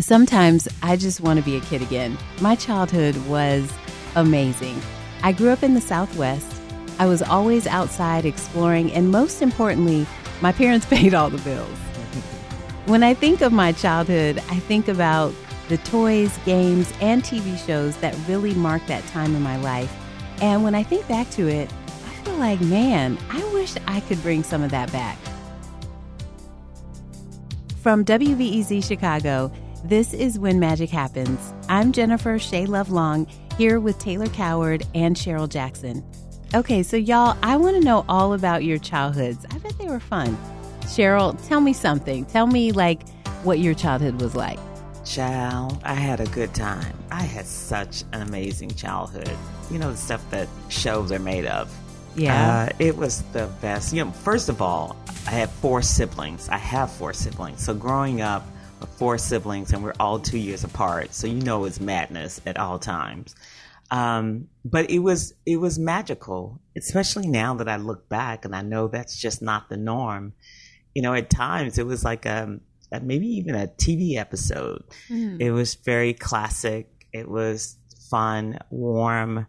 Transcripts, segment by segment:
Sometimes I just want to be a kid again. My childhood was amazing. I grew up in the Southwest. I was always outside exploring, and most importantly, my parents paid all the bills. When I think of my childhood, I think about the toys, games, and TV shows that really marked that time in my life. And when I think back to it, I feel like, man, I wish I could bring some of that back. From WBEZ Chicago, this is When Magic Happens. I'm Jennifer Shea Love Long here with Taylor Coward and Cheryle Jackson. Okay, so y'all, I want to know all about your childhoods. I bet they were fun. Cheryle, tell me something. Tell me like what your childhood was like. Child, I had a good time. I had such an amazing childhood. You know, the stuff that shows are made of. Yeah. Uh, it was the best. You know, first of all, I had four siblings. I have four siblings. So growing up four siblings and we're all two years apart, so you know it's madness at all times. Um, but it was it was magical, especially now that I look back and I know that's just not the norm. You know, at times it was like a, a maybe even a TV episode. Mm. It was very classic. It was fun, warm,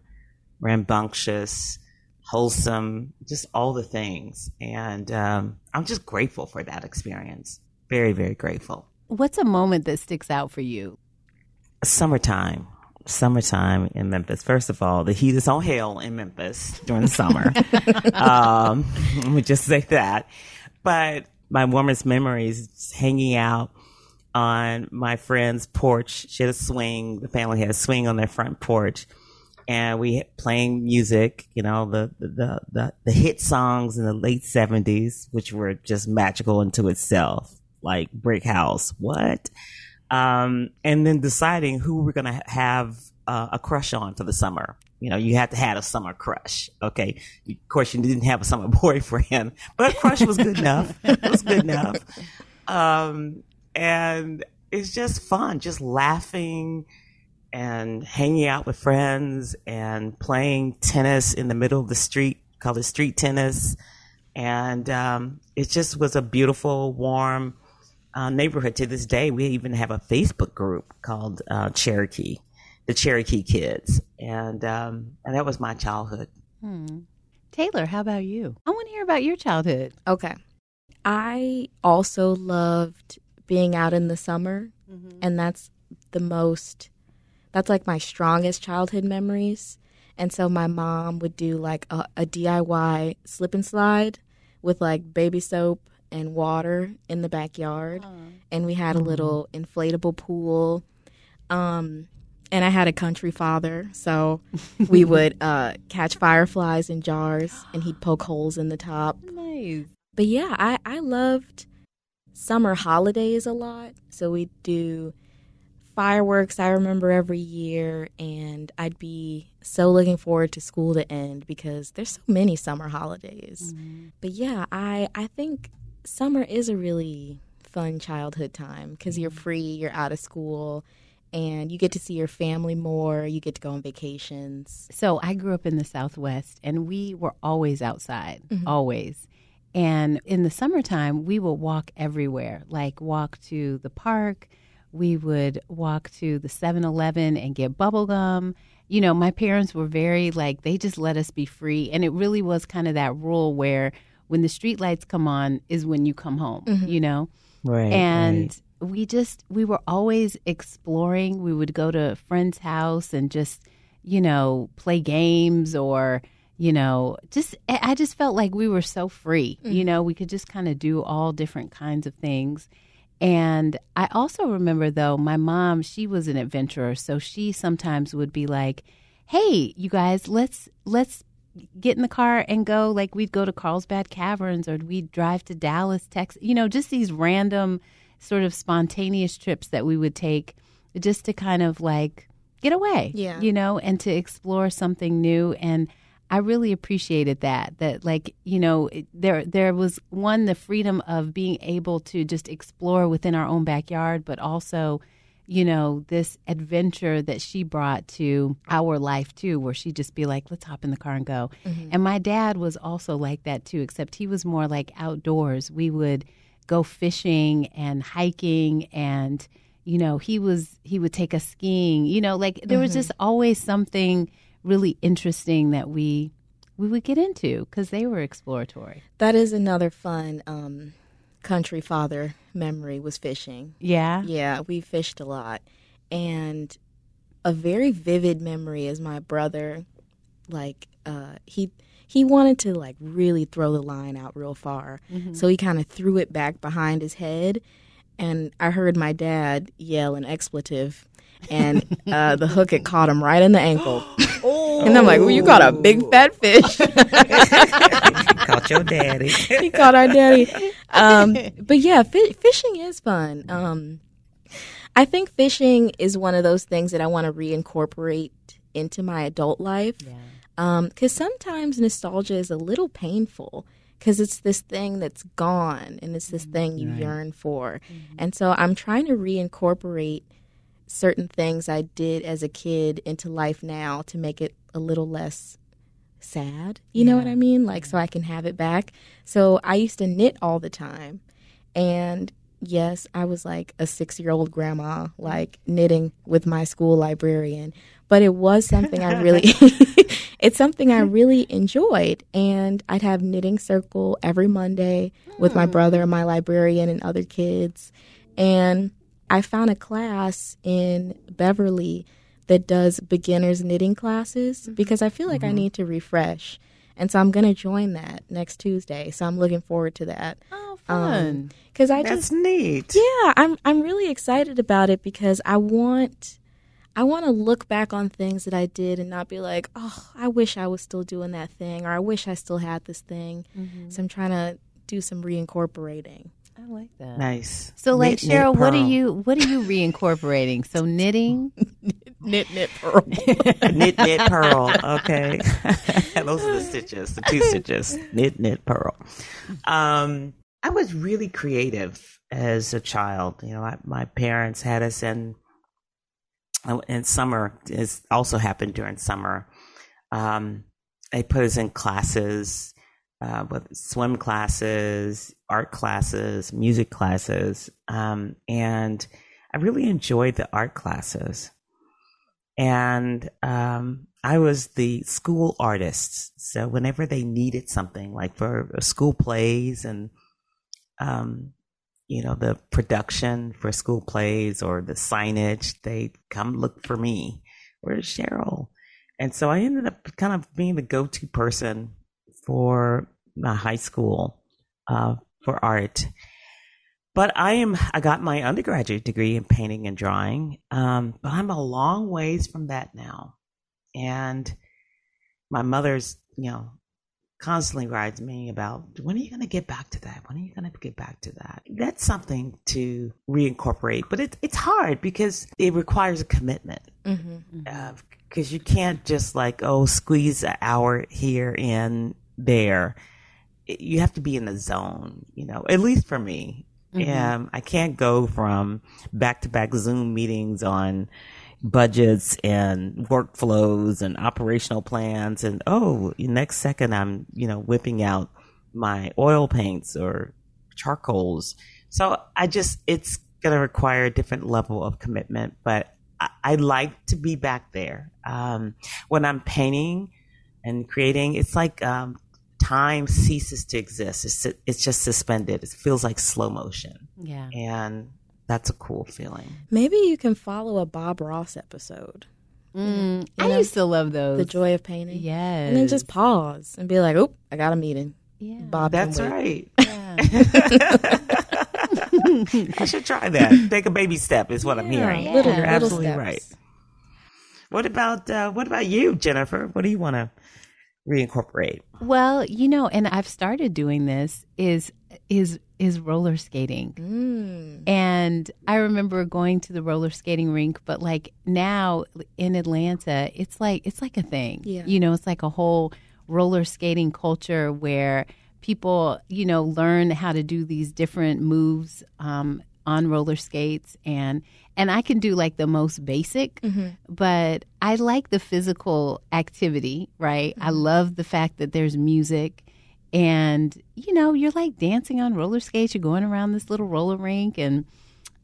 rambunctious, wholesome, just all the things. And um, I'm just grateful for that experience. Very, very grateful. What's a moment that sticks out for you? Summertime. Summertime in Memphis. First of all, the heat is on hell in Memphis during the summer. um, let me just say that. But my warmest memories is hanging out on my friend's porch. She had a swing. The family had a swing on their front porch. And we playing music, you know, the, the, the, the hit songs in the late seventies, which were just magical into itself, like Brick House. What? Um, and then deciding who we're going to have uh, a crush on for the summer. You know, you had to have a summer crush. Okay. Of course, you didn't have a summer boyfriend, but a crush was good enough. It was good enough. Um, and it's just fun, just laughing and hanging out with friends and playing tennis in the middle of the street, called it street tennis. And um, it just was a beautiful, warm uh, neighborhood to this day. We even have a Facebook group called uh, Cherokee, the Cherokee Kids. And, um, and that was my childhood. Hmm. Taylor, how about you? I want to hear about your childhood. Okay. I also loved being out in the summer, and that's the most, that's like my strongest childhood memories. And so my mom would do like a, a DIY slip and slide with like baby soap and water in the backyard. And we had a little inflatable pool. Um, and I had a country father, so we would uh, catch fireflies in jars, and he'd poke holes in the top. Nice. But yeah, I, I loved summer holidays a lot. So we'd do fireworks, I remember every year, and I'd be so looking forward to school to end because there's so many summer holidays. But yeah, I, I think summer is a really fun childhood time because you're mm-hmm. free, you're out of school, and you get to see your family more, you get to go on vacations. So I grew up in the Southwest, and we were always outside, mm-hmm. always. And in the summertime, we would walk everywhere, like walk to the park. We would walk to the 7 Eleven and get bubble gum. You know, my parents were very like, they just let us be free. And it really was kind of that rule where when the street lights come on is when you come home, mm-hmm. you know? Right. and we just we were always exploring. We would go to a friend's house and just you know play games or you know just i I just felt like we were so free you mm-hmm. know? We could just kind of do all different kinds of things. And i also remember though my mom she was an adventurer so she sometimes would be like hey you guys let's let's get in the car and go like we'd go to Carlsbad Caverns or we'd drive to Dallas, Texas. You know, just these random sort of spontaneous trips that we would take just to kind of like get away. Yeah. You know, and to explore something new and I really appreciated that that like, you know, there there was one the freedom of being able to just explore within our own backyard but also you know, this adventure that she brought to our life too, where she'd just be like, let's hop in the car and go. And my dad was also like that too, except he was more like outdoors. We would go fishing and hiking and, you know, he was he would take us skiing. You know, like there was just always something really interesting that we we would get into because they were exploratory. That is another fun um, country father memory was fishing. Yeah. Yeah, we fished a lot. And a very vivid memory is my brother like uh he he wanted to like really throw the line out real far. So he kind of threw it back behind his head and I heard my dad yell an expletive and uh, the hook had caught him right in the ankle. and I'm like, well, you caught a big fat fish. Your daddy. he caught our daddy. Um, but yeah, fi- fishing is fun. Um, I think fishing is one of those things that I want to reincorporate into my adult life. Because sometimes nostalgia is a little painful because it's this thing that's gone and it's this thing you yearn for. And so I'm trying to reincorporate certain things I did as a kid into life now to make it a little less sad. You know what I mean? Like, so I can have it back. So I used to knit all the time. And yes, I was like a six year old grandma, like knitting with my school librarian. But it was something I really, it's something I really enjoyed. And I'd have knitting circle every Monday with my hmm. brother and my librarian and other kids. And I found a class in Beverly that does beginners knitting classes mm-hmm. because I feel like I mm-hmm. need to refresh. And so I'm going to join that next Tuesday. So I'm looking forward to that. Oh, um, fun. Because I That's just neat. yeah, I'm I'm really excited about it because I want I want to look back on things that I did and not be like, "Oh, I wish I was still doing that thing," or "I wish I still had this thing." Mm-hmm. So I'm trying to do some reincorporating. I like that. Nice. So, like Knit, knit, Cheryle, what are you what are you reincorporating? So knitting. Knit, knit, purl. knit, knit, purl. Okay. Those are the stitches, the two stitches. Knit, knit, purl. Um, I was really creative as a child. You know, I, my parents had us in, in summer, it also happened during summer. Um, they put us in classes, uh, with swim classes, art classes, music classes. Um, and I really enjoyed the art classes and um, I was the school artist. So whenever they needed something, like for school plays and um, you know the production for school plays or the signage, they'd come look for me. Where's Cheryle? And so I ended up kind of being the go-to person for my high school uh, for art. But I am I got my undergraduate degree in painting and drawing. Um, but I'm a long ways from that now. And my mother's, you know, constantly rides me about when are you going to get back to that? When are you going to get back to that? That's something to reincorporate, but it, it's hard because it requires a commitment. Because you can't just like, oh, squeeze an hour here and there. It- You have to be in the zone, you know, at least for me. Um, I can't go from back to back Zoom meetings on budgets and workflows and operational plans and oh next second i'm you know whipping out my oil paints or charcoals. So i just it's going to require a different level of commitment but i, I like to be back there. Um, when i'm painting and creating it's like um, time ceases to exist it's, it's just suspended it feels like slow motion Yeah. and that's a cool feeling Maybe you can follow a Bob Ross episode, Mm, I know, used to love those. The Joy of Painting. Yes. And then just pause and be like, "Oh, I got a meeting." yeah. Bob, That's right. Yeah. I should try that. Take a baby step is what I'm hearing. Yeah. Little, You're little absolutely steps. right. What about uh, what about you, Jennifer? What do you want to reincorporate? Well, you know, and I've started doing this is is is roller skating. Mm. And I remember going to the roller skating rink, but like now in Atlanta, it's like it's like a thing. Yeah. You know, it's like a whole roller skating culture where people, you know, learn how to do these different moves um, on roller skates and and I can do like the most basic, mm-hmm. but I like the physical activity, right? I mm-hmm. love the fact that there's music and you know, you're like dancing on roller skates, you're going around this little roller rink and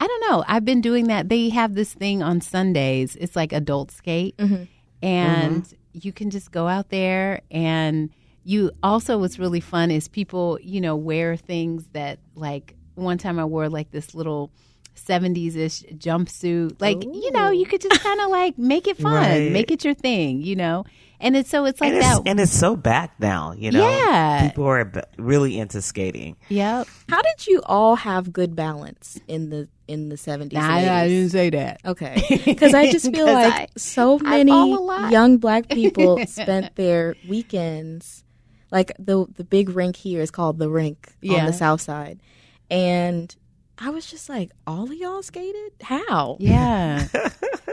I don't know. I've been doing that. They have this thing on Sundays. It's like adult skate, mm-hmm. and you can just go out there and you. Also, what's really fun is people, you know, wear things that like. One time I wore like this little. 70s ish jumpsuit. Like, you know, you could just kind of like make it fun, Right. make it your thing, you know? And it's so it's like and, it's, that. and it's so back now, you know. Yeah. People are really into skating. yep. How did you all have good balance in the in the seventies? I didn't say that. Okay, because I just feel like I- so many fall a lot. young black people spent their weekends, like the the big rink here is called the rink on the south side, and I was just like, all of y'all skated? How? Yeah.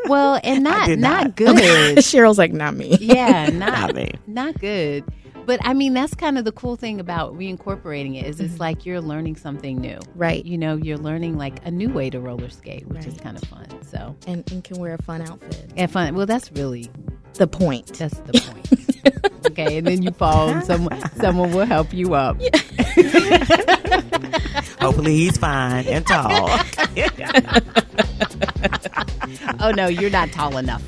Well, and not not, not. good. Cheryle's like, not me. yeah, Not not me. not good. But I mean, that's kind of the cool thing about reincorporating it is Mm-hmm. it's like you're learning something new. Right. You know, you're learning like a new way to roller skate, which is kind of fun. So, And, and can wear a fun outfit. and fun. Well, that's really The point. that's the point. okay, and then you fall, and someone someone will help you up. Hopefully, he's fine and tall. Oh no, you're not tall enough.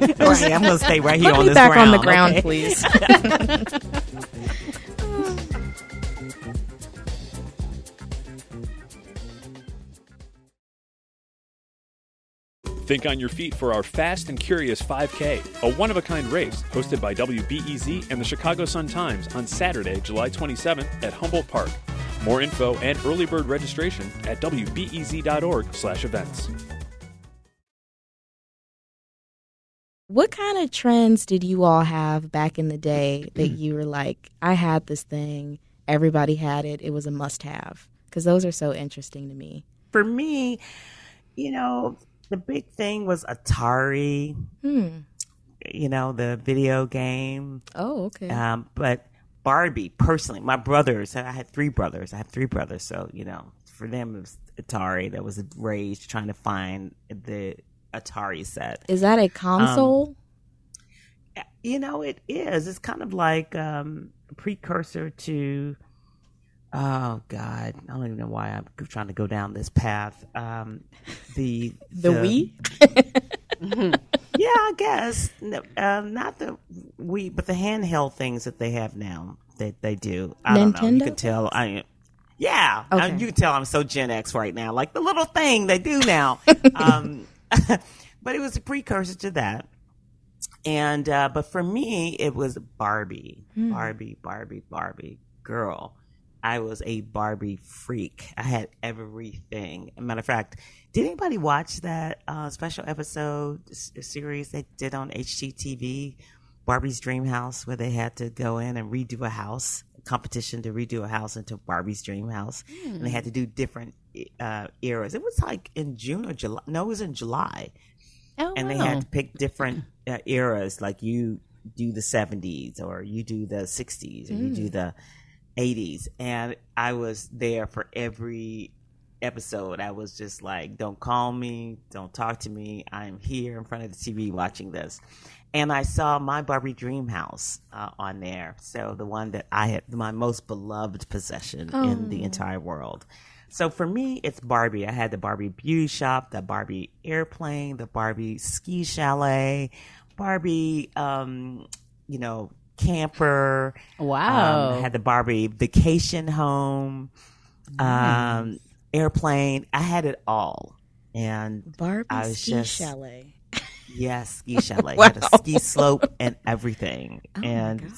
right, I'm gonna stay right here Put on me this back ground. on the ground, okay? please. Think on your feet for our Fast and Curious 5K, a one of a kind race hosted by WBEZ and the Chicago Sun-Times on Saturday, July 27th at Humboldt Park. More info and early bird registration at wbez.org/events. What kind of trends did you all have back in the day that you were like, I had this thing, everybody had it, it was a must have? Because those are so interesting to me. For me, you know, the big thing was Atari. Hmm. You know, the video game. Oh, okay. Um, but Barbie, personally, my brothers, I had three brothers. I have three brothers. So, you know, for them, it was Atari. That was a rage trying to find the Atari set. Is that a console? You know, it is. It's kind of like um, a precursor to. Oh God, I don't even know why I'm trying to go down this path. Um, the the Wii? yeah, I guess No, um, not the Wii, but the handheld things that they have now that they do. I don't know. You Nintendo? can tell. I yeah, uh, Okay. you can tell I'm so Gen X right now. Like the little thing they do now. um, but it was a precursor to that. And uh, but for me, it was Barbie, Barbie, Barbie, Barbie, girl. I was a Barbie freak. I had everything. Matter of fact, did anybody watch that uh, special episode s- series they did on HGTV, Barbie's Dream House, where they had to go in and redo a house, competition to redo a house into Barbie's Dream House, and they had to do different uh, eras. It was like in June or July. No, it was in July Oh, and they had to pick different uh, eras like you do the 70s or you do the 60s or you do the 80s and i was there for every episode. I was just like don't call me don't talk to me. I'm here in front of the tv watching this. And i saw my barbie dream house uh, on there. So the one that i had my most beloved possession in the entire world. So for me, it's Barbie. I had the Barbie beauty shop, the Barbie airplane, the Barbie ski chalet, Barbie, um, you know, camper. Wow. Um, I had the Barbie vacation home, um, airplane. I had it all. And Barbie I was ski just- chalet. yes, ski chalet. Had a ski slope and everything. Oh and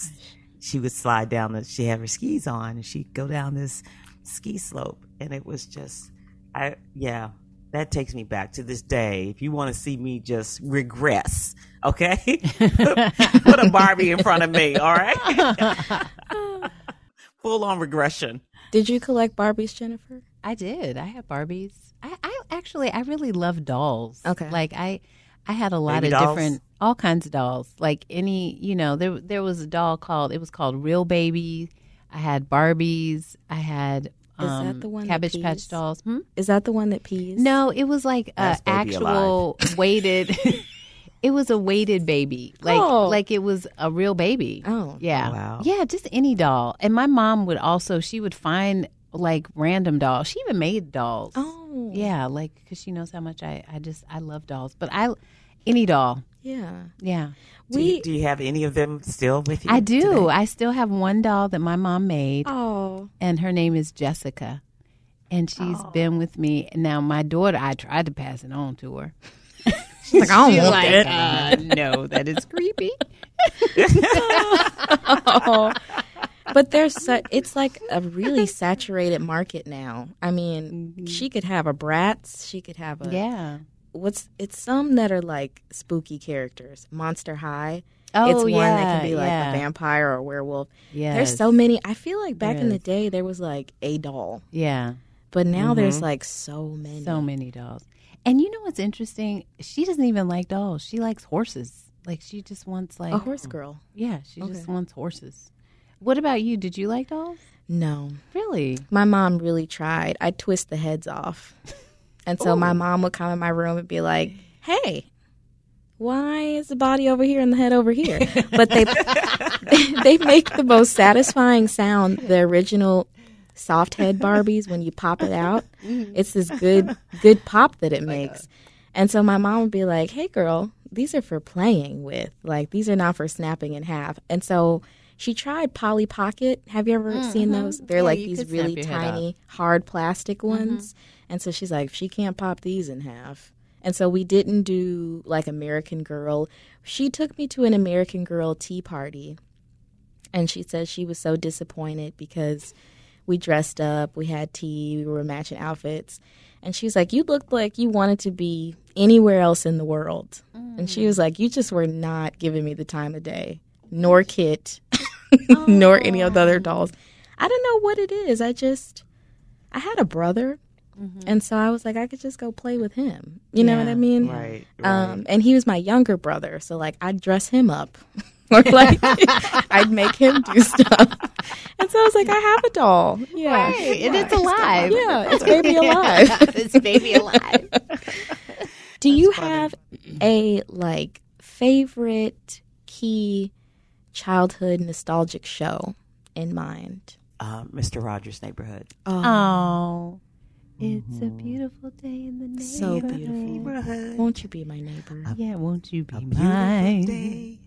she would slide down the, she had her skis on and she'd go down this ski slope. And it was just, I, yeah, that takes me back to this day. If you want to see me just regress, okay? Put a Barbie in front of me, all right? Full on regression. Did you collect Barbies, Jennifer? I did. I had Barbies. I, I actually I really love dolls. Okay. Like I I had a lot Baby of dolls? different all kinds of dolls. Like any, you know, there there was a doll called it was called Real Baby. I had Barbies. I had is that um, the one that Cabbage Patch dolls. Hmm? Is that the one that pees? No, it was like a Best baby actual weighted. it was a weighted baby, like Oh. like it was a real baby. Oh. yeah, Wow. yeah, just any doll. And my mom would also she would find like random dolls. She even made dolls. Oh. Oh. Yeah, like because she knows how much I I just I love dolls, but I any doll. Yeah. Yeah, Do you, We. do you have any of them still with you? I do. today? I still have one doll that my mom made, Oh. and her name is Jessica, and she's oh. been with me. Now my daughter, I tried to pass it on to her. She's like, I don't She's want like, it. uh, no, that is creepy. Oh. But there's su- it's like a really saturated market now. I mean, she could have a Bratz, she could have a Yeah. what's it's some that are like spooky characters. Monster High. Oh, it's one that can be like yeah. a vampire or a werewolf. Yeah. There's so many. I feel like back in the day there was like a doll, Yeah. but now there's like so many. So many dolls. And you know what's interesting? She doesn't even like dolls. She likes horses. Like she just wants like a horse girl. Yeah, she just wants horses. What about you? Did you like dolls? No, Really? my mom really tried. I'd twist the heads off, and so my mom would come in my room and be like, "Hey." Why is the body over here and the head over here? But they they make the most satisfying sound. The original soft head Barbies when you pop it out, it's this good good pop that it makes. And so my mom would be like, "Hey, girl, these are for playing with. Like these are not for snapping in half." And so she tried Polly Pocket. Have you ever seen those? They're Yeah, like these really tiny, hard plastic ones. And so she's like, she can't pop these in half. And so we didn't do like American Girl. She took me to an American Girl tea party. And she said she was so disappointed because we dressed up, we had tea, we were matching outfits. And she was like, You looked like you wanted to be anywhere else in the world. And she was like, You just were not giving me the time of day, nor Kit, nor any of the other dolls. I don't know what it is. I just, I had a brother. And so I was like, I could just go play with him. You know what I mean? Right. right. Um, and he was my younger brother, so like I'd dress him up, or like I'd make him do stuff. And so I was like, I have a doll. Yeah, Right. And it's alive. yeah, it's baby alive. it's baby alive. do you have a like favorite key childhood nostalgic show in mind? uh, Mr. Rogers' Neighborhood. Oh. It's a beautiful day in the neighborhood. So beautiful. Neighborhood. Won't you be my neighbor? Yeah, won't you be A beautiful mine? day.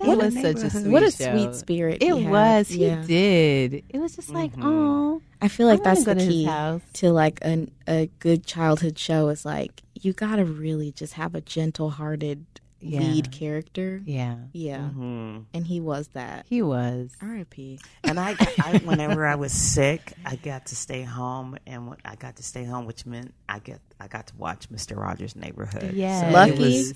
That in the was such a sweet what a show. sweet spirit. It he had. was. He Yeah. did. It was just like, oh, I feel like I that's the to key to like an, a good childhood show is like you gotta really just have a gentle hearted Yeah. lead character. yeah, Yeah. Mhm. And he was that. he was. R.I.P. And I, I, whenever I was sick, I got to stay home, and I got to stay home, which meant I get, I got to watch Mister Rogers' Neighborhood. Yes. So it Lucky.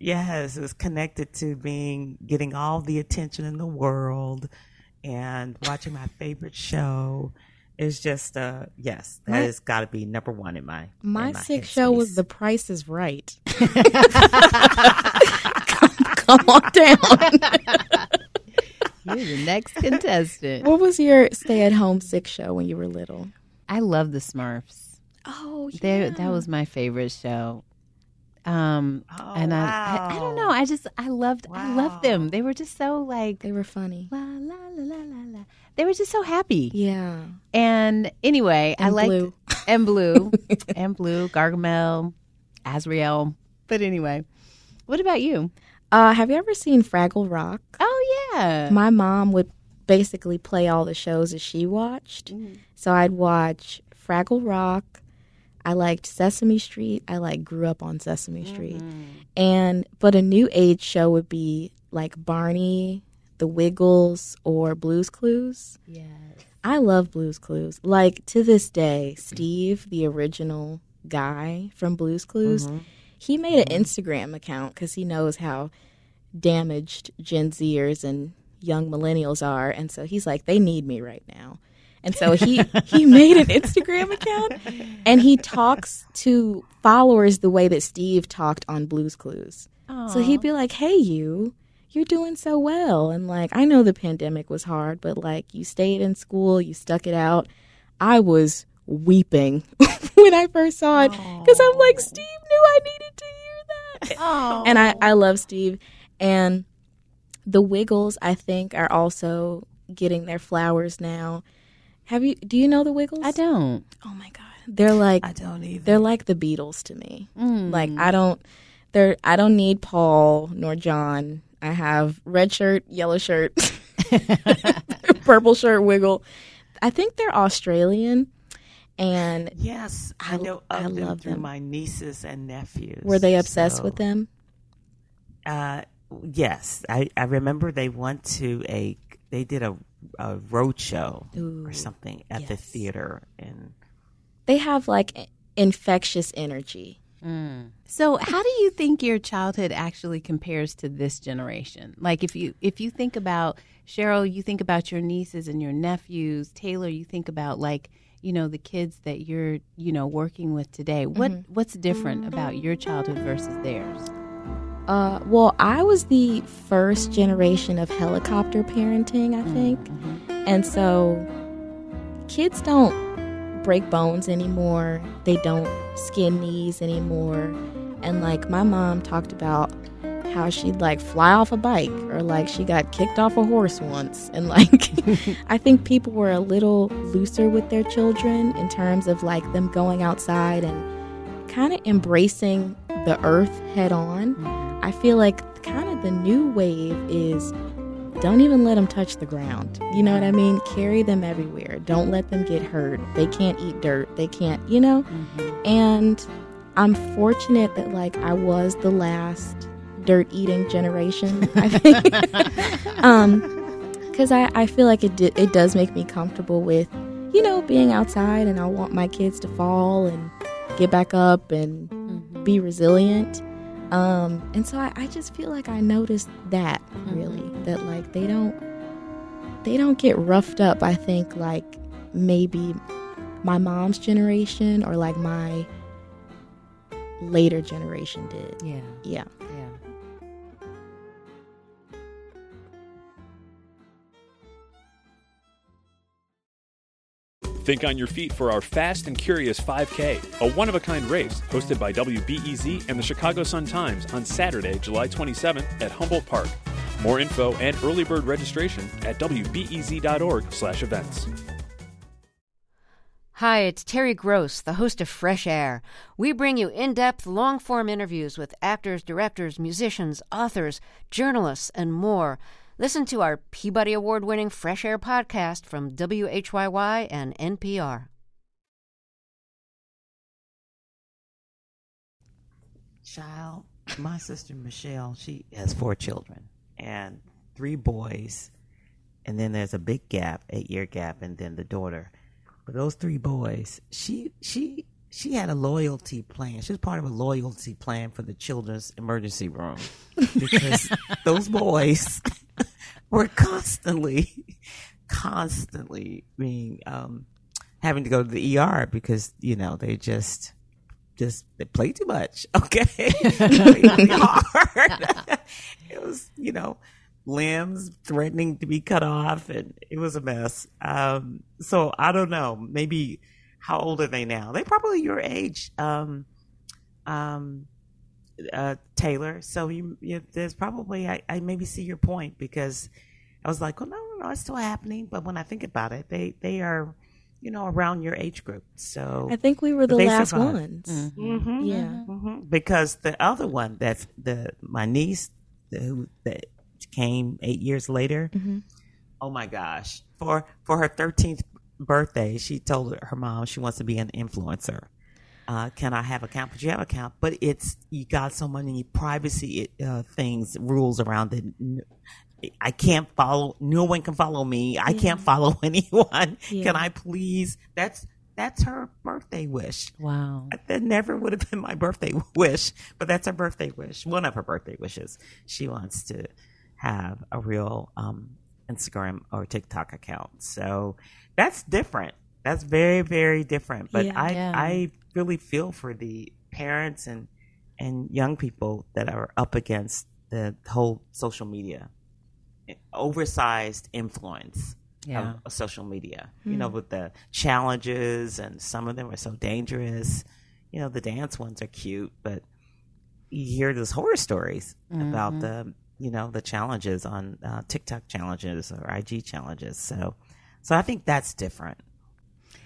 Was- yes, it was connected to being getting all the attention in the world, and watching my favorite show. It's just, uh, yes, that My- has got to be number one in my in My my sick show was. The Price is Right. come, come on down. You're the next contestant. what was your stay at home sick show when you were little? I love the Smurfs. Oh, There, that was my favorite show. Um, Oh, and I, I, I don't know. I just, I loved, I loved them. They were just so like They were funny. la la la la la la. They were just so happy. Yeah. And anyway, I And liked Blue. and blue and blue, Gargamel, Azrael. But anyway, what about you? Uh, have you ever seen Fraggle Rock? Oh yeah, my mom would basically play all the shows that she watched. So I'd watch Fraggle Rock. I liked Sesame Street. I like grew up on Sesame Street. Mm-hmm. And but a new age show would be like Barney, The Wiggles, or Blues Clues. yes. I love Blues Clues. Like to this day, Steve, the original guy from Blues Clues, mm-hmm. he made an mm-hmm. Instagram account because he knows how damaged Gen Zers and young millennials are, and so he's like, they need me right now. And so he he made an Instagram account, and he talks to followers the way that Steve talked on Blues Clues. So he'd be like, "Hey, you." You're doing so well. And like, I know the pandemic was hard, but like, you stayed in school, you stuck it out. I was weeping when I first saw it because I'm like, Steve knew I needed to hear that. Oh, And I, I love Steve. And the Wiggles, I think, are also getting their flowers now. Have you? Do you know the Wiggles? I don't. Oh my god, they're like I don't either. they're like the Beatles to me. Like I don't they're I don't need Paul nor John. I have red shirt, yellow shirt, purple shirt, wiggle. I think they're Australian and Yes, I, I- know I them love through them. my nieces and nephews. were they obsessed So, with them? Uh, yes, I, I remember they went to a they did a a road show or something at the theater and They have like infectious energy. Mm. So, how do you think your childhood actually compares to this generation? Like, if you if you think about Cheryle, you think about your nieces and your nephews. Taylor, you think about like you know the kids that you're you know working with today. What mm-hmm. what's different about your childhood versus theirs? Uh, well, I was the first generation of helicopter parenting, I think. And so kids don't break bones anymore. They don't skin knees anymore. And like my mom talked about how she'd like fly off a bike or like she got kicked off a horse once. And like I think people were a little looser with their children in terms of like them going outside and kind of embracing the earth head on. I feel like kind of the new wave is don't even let them touch the ground. You know what I mean? Carry them everywhere. Don't let them get hurt. They can't eat dirt. They can't, you know? And I'm fortunate that like I was the last dirt eating generation, I think. um cuz I I feel like it di- it does make me comfortable with you know being outside and I want my kids to fall and get back up and be resilient. Um, and so I, I just feel like I noticed that really that like they don't they don't get roughed up. I think like maybe my mom's generation or like my later generation did. Yeah. yeah. Think on your feet for our Fast and Curious 5K, a one of a kind race hosted by WBEZ and the Chicago Sun-Times on Saturday, July 27th at Humboldt Park. More info and early bird registration at wbez.org/events. Hi, it's Terry Gross, the host of Fresh Air. We bring you in depth, long form interviews with actors, directors, musicians, authors, journalists, and more. Listen to our Peabody Award winning Fresh Air podcast from WHYY and NPR. child. My sister Michelle, she has four children and three boys, and then there's a big gap, eight year gap, and then the daughter. But those three boys, she she she had a loyalty plan. She was part of a loyalty plan for the children's emergency room because those boys were constantly, constantly being um, having to go to the ER because you know they just just they play too much. Okay, hard. it was you know limbs threatening to be cut off, and it was a mess. Um, so I don't know. Maybe how old are they now? They probably your age, um, um, uh, Taylor. So you, you there's probably I, I maybe see your point because I was like, well, no, no, no, it's still happening. But when I think about it, they they are, you know, around your age group. So I think we were the last survived. ones. Mhm. Yeah. hmm Because the other one, that's the my niece, the, who that came eight years later. Oh my gosh! For for her thirteenth birthday, she told her mom she wants to be an influencer. Uh, can I have account? But you have account, but it's you got so many privacy uh, things, rules around it. I can't follow. No one can follow me. I can't follow anyone. Yeah. Can I please? That's that's her birthday wish. Wow. That never would have been my birthday wish, but that's her birthday wish. One of her birthday wishes. She wants to have a real um, Instagram or TikTok account. So that's different. That's very, very different. But Yeah. I, Yeah. I really feel for the parents and and young people that are up against the whole social media, eh, oversized influence Yeah. of social media. You know, hmm. with the challenges and some of them are so dangerous. You know, the dance ones are cute, but you hear those horror stories about mm-hmm. the you know the challenges on uh, TikTok challenges or IG challenges. So, so I think that's different.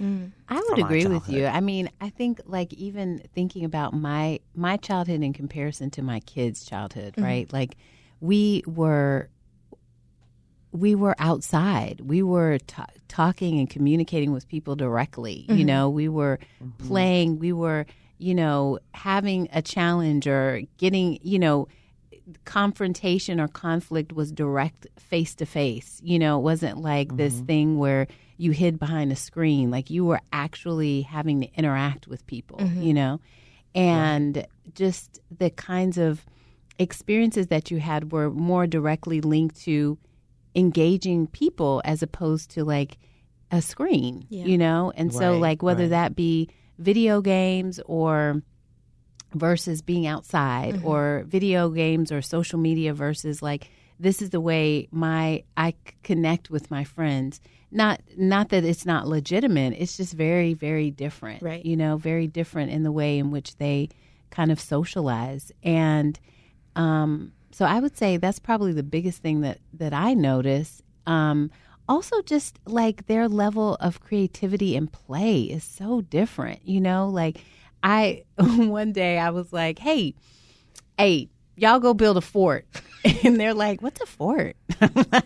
I would agree with you. I mean, I think like even thinking about my my childhood in comparison to my kids' childhood, right? Like we were we were outside. We were ta talking and communicating with people directly. You know, we were playing. We were, you know, having a challenge or getting, you know, confrontation or conflict was direct face to face. You know, it wasn't like this mm-hmm. thing where you hid behind a screen. Like you were actually having to interact with people, mm-hmm. you know? And just the kinds of experiences that you had were more directly linked to engaging people as opposed to like a screen, Yeah. you know? And so, like, whether right. that be video games or versus being outside Mm-hmm. or video games or social media versus like this is the way my I connect with my friends not not that it's not legitimate it's just very very different Right. you know very different in the way in which they kind of socialize and um so I would say that's probably the biggest thing that that I notice um also just like their level of creativity and play is so different you know like I one day I was like, "Hey, hey, y'all go build a fort," and they're like, "What's a fort?" I'm like,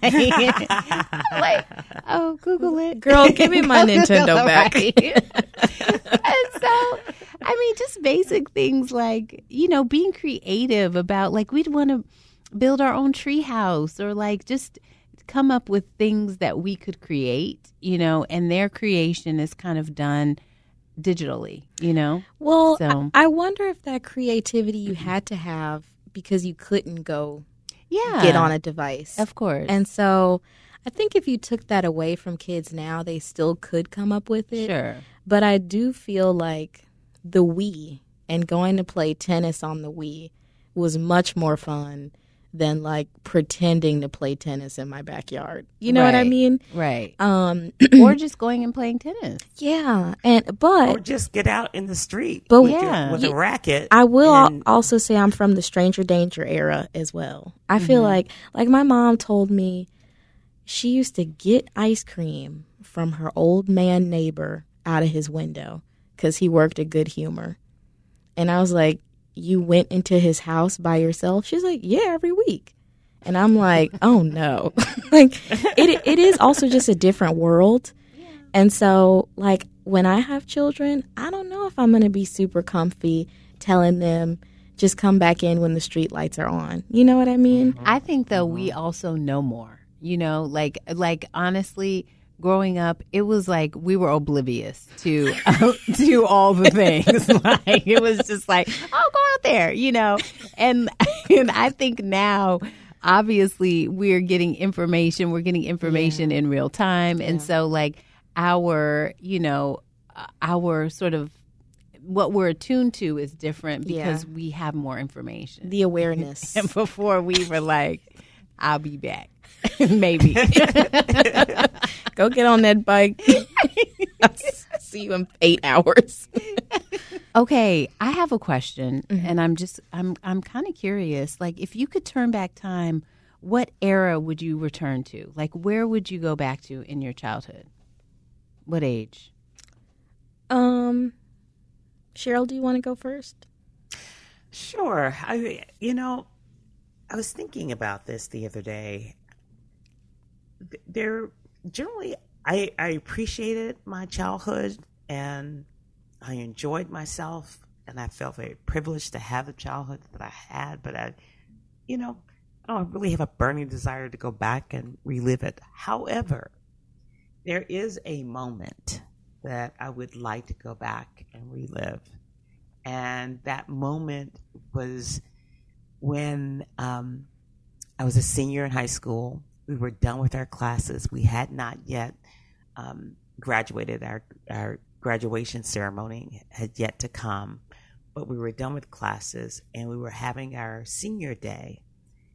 I'm like, "Oh, Google it, Girl, give me my Nintendo back. right? and so, I mean, just basic things like you know being creative about like we'd want to build our own tree house or like just come up with things that we could create, you know, and their creation is kind of done digitally, you know. Well, So- I, I wonder if that creativity you had to have because you couldn't go Yeah. get on a device. Of course. And so I think if you took that away from kids now, they still could come up with it. sure. But I do feel like the Wii and going to play tennis on the Wii was much more fun than like pretending to play tennis in my backyard. You know what I mean? Right. Um or just going and playing tennis. yeah, and but or but just get out in the street But- with, Yeah. your, with Ye- a racket. I will and- also say I'm from the stranger danger era as well. I feel Mm-hmm. like like my mom told me she used to get ice cream from her old man neighbor out of his window cuz he worked at Good Humor. And I was like, "You went into his house by yourself?" She's like, "Yeah, every week." And I'm like, "Oh no." like it it is also just a different world. And so, like, when I have children, I don't know if I'm going to be super comfy telling them just come back in when the street lights are on. You know what I mean? I think though we uh-huh. also know more. You know, like like honestly, growing up, it was like we were oblivious to to all the things. like it was just like, oh, go out there, you know. And and I think now obviously we're getting information, we're getting information in real time and so like our, you know, our sort of what we're attuned to is different because Yeah. we have more information. The awareness. And before we were like, I'll be back. Maybe. Go get on that bike. See you in eight hours. okay, I have a question Mm-hmm. and I'm just I'm I'm kind of curious. Like if you could turn back time, what era would you return to? Like where would you go back to in your childhood? What age? Um, Cheryle, do you want to go first? Sure. I, you know, I was thinking about this the other day. There, generally, I, I appreciated my childhood and I enjoyed myself, and I felt very privileged to have the childhood that I had. But I, you know, I don't really have a burning desire to go back and relive it. However, there is a moment that I would like to go back and relive. And that moment was when um, I was a senior in high school. We were done with our classes. We had not yet um, graduated. Our, our graduation ceremony had yet to come, but we were done with classes and we were having our senior day.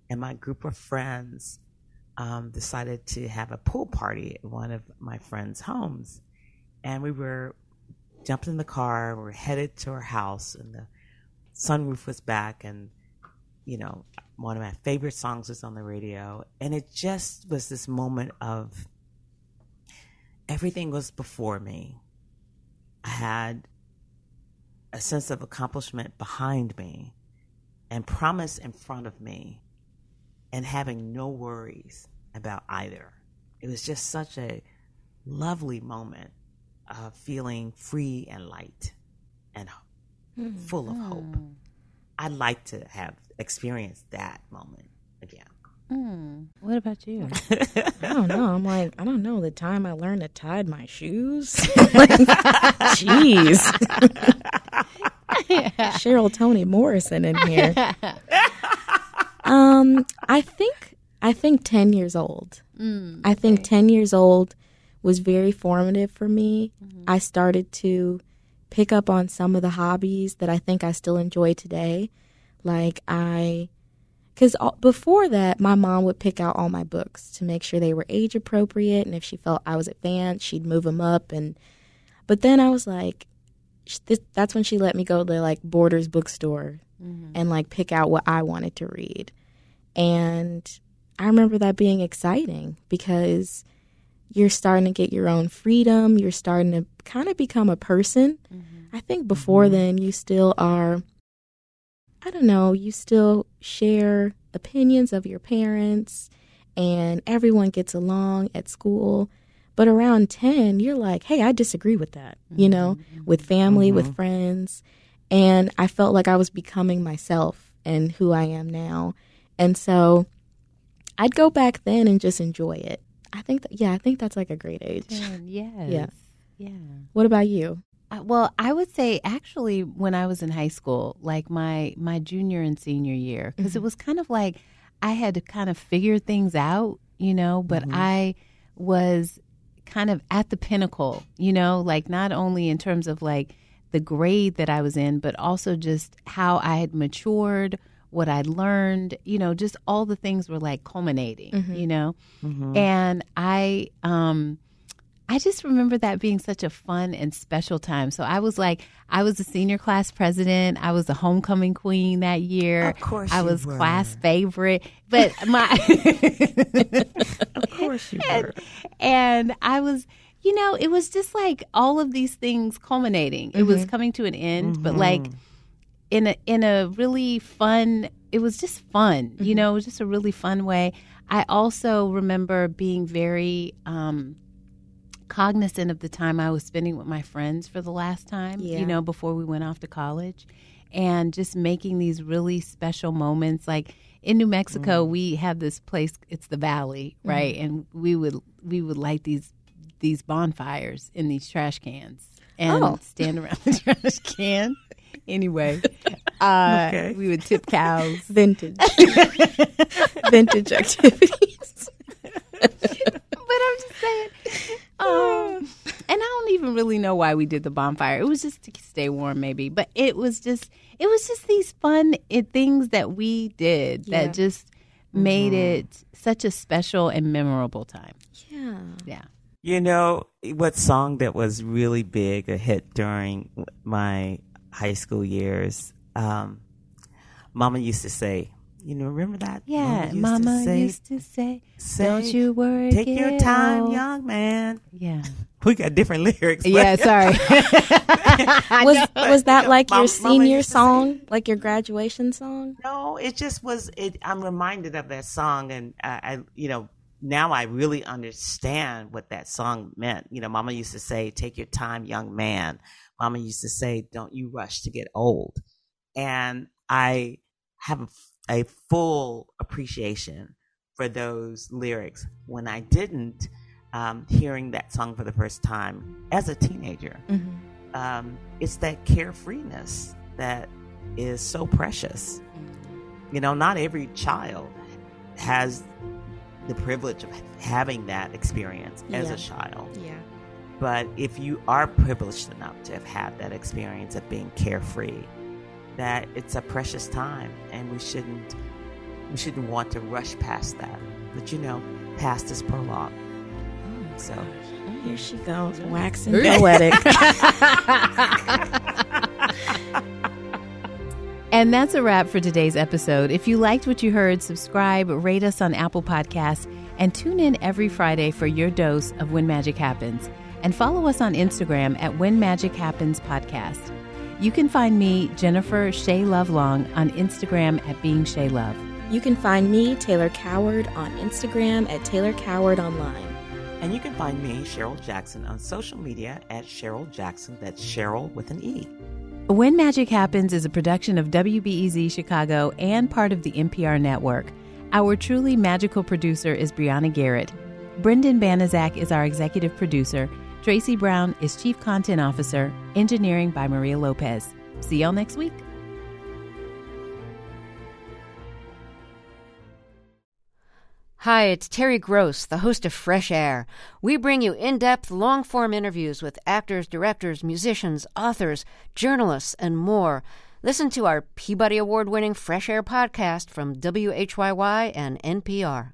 And my group of friends um, decided to have a pool party at one of my friends' homes. And we were jumped in the car, we were headed to her house, and the sunroof was back, and you know, one of my favorite songs was on the radio, and it just was this moment of everything was before me. I had a sense of accomplishment behind me and promise in front of me and having no worries about either. It was just such a lovely moment of feeling free and light and hmm. full of hope. Hmm. I'd like to have experienced that moment again. Hmm. What about you? I don't know. I'm like, I don't know. The time I learned to tie my shoes. Like, Jeez. Cheryle Toni Morrison in here. Um, I think I think ten years old. Hmm, I think ten years old was very formative for me. Mm-hmm. I started to pick up on some of the hobbies that I think I still enjoy today. Like I because before that, my mom would pick out all my books to make sure they were age appropriate, and if she felt I was advanced, she'd move them up. And but then I was like, that's when she let me go to like Borders bookstore mm-hmm. and like pick out what I wanted to read. And I remember that being exciting because you're starting to get your own freedom. You're starting to kind of become a person. Mm-hmm. I think before mm-hmm. then, you still are I don't know, you still share opinions of your parents and everyone gets along at school. But around 10, you're like, hey, I disagree with that, you know, mm-hmm. with family, with friends. And I felt like I was becoming myself and who I am now. And so I'd go back then and just enjoy it. I think that, yeah, I think that's like a great age. yes. Yeah. Yeah. What about you? Uh, well, I would say actually when I was in high school, like my my junior and senior year, because it was kind of like I had to kind of figure things out, you know. But I was kind of at the pinnacle, you know, like not only in terms of like the grade that I was in, but also just how I had matured, what I'd learned, you know, just all the things were like culminating, you know. And I um I just remember that being such a fun and special time. So I was like, I was a senior class president. I was a homecoming queen that year. Of course I was were. class favorite. But my Of course you and, and I was, you know, it was just like all of these things culminating. It was mm-hmm. coming to an end, but mm-hmm. like in a in a really fun. It was just fun, you mm-hmm. know, it was just a really fun way. I also remember being very um, cognizant of the time I was spending with my friends for the last time, Yeah. you know, before we went off to college, and just making these really special moments. Like in New Mexico, we have this place. It's the Valley, right? And we would we would light these these bonfires in these trash cans and Oh. stand around the trash can. Anyway, uh, Okay. we would tip cows. Vintage. Vintage activities. but I'm just saying. Um, and I don't even really know why we did the bonfire. It was just to stay warm, maybe. But it was just, it was just these fun it, things that we did Yeah. that just made it such a special and memorable time. Yeah. Yeah. You know what song that was really big, a hit during my high school years? Um, Mama used to say, you know, remember that? Yeah, used Mama to say, used to say, say, "Don't you worry, Take your time, girl." young man. Yeah, We got different lyrics. yeah. Sorry. Was was that like your Mama senior to say- song, like your graduation song? No, it just was. It, I'm reminded of that song, and I, I, you know, now I really understand what that song meant. You know, Mama used to say, "Take your time, young man." Mama used to say, "Don't you rush to get old," and I have a, full appreciation for those lyrics. When I didn't, um, hearing that song for the first time as a teenager, um, it's that carefreeness that is so precious. You know, not every child has the privilege of having that experience as Yeah. a child. Yeah. But if you are privileged enough to have had that experience of being carefree, that it's a precious time and we shouldn't we shouldn't want to rush past that. But you know, past is prologue. Oh, so oh, Here she goes, waxing poetic. And that's a wrap for today's episode. If you liked what you heard, subscribe, rate us on Apple Podcasts, and tune in every Friday for your dose of When Magic Happens. and follow us on Instagram at When Magic Happens Podcast. You can find me, Jennifer Shea Love Long, on Instagram at Being Shea Love. You can find me, Taylor Coward, on Instagram at Taylor Coward Online. And you can find me, Cheryle Jackson, on social media at Cheryle Jackson. That's Cheryle with an E. When Magic Happens is a production of WBEZ Chicago and part of the NPR network. Our truly magical producer is Brianna Garrett. Brendan Banaszak is our executive producer. Tracy Brown is chief content officer. Engineering by Maria Lopez. See y'all next week. Hi, it's Terry Gross, the host of Fresh Air. We bring you in depth, long form interviews with actors, directors, musicians, authors, journalists, and more. Listen to our Peabody Award winning Fresh Air podcast from WHYY and NPR.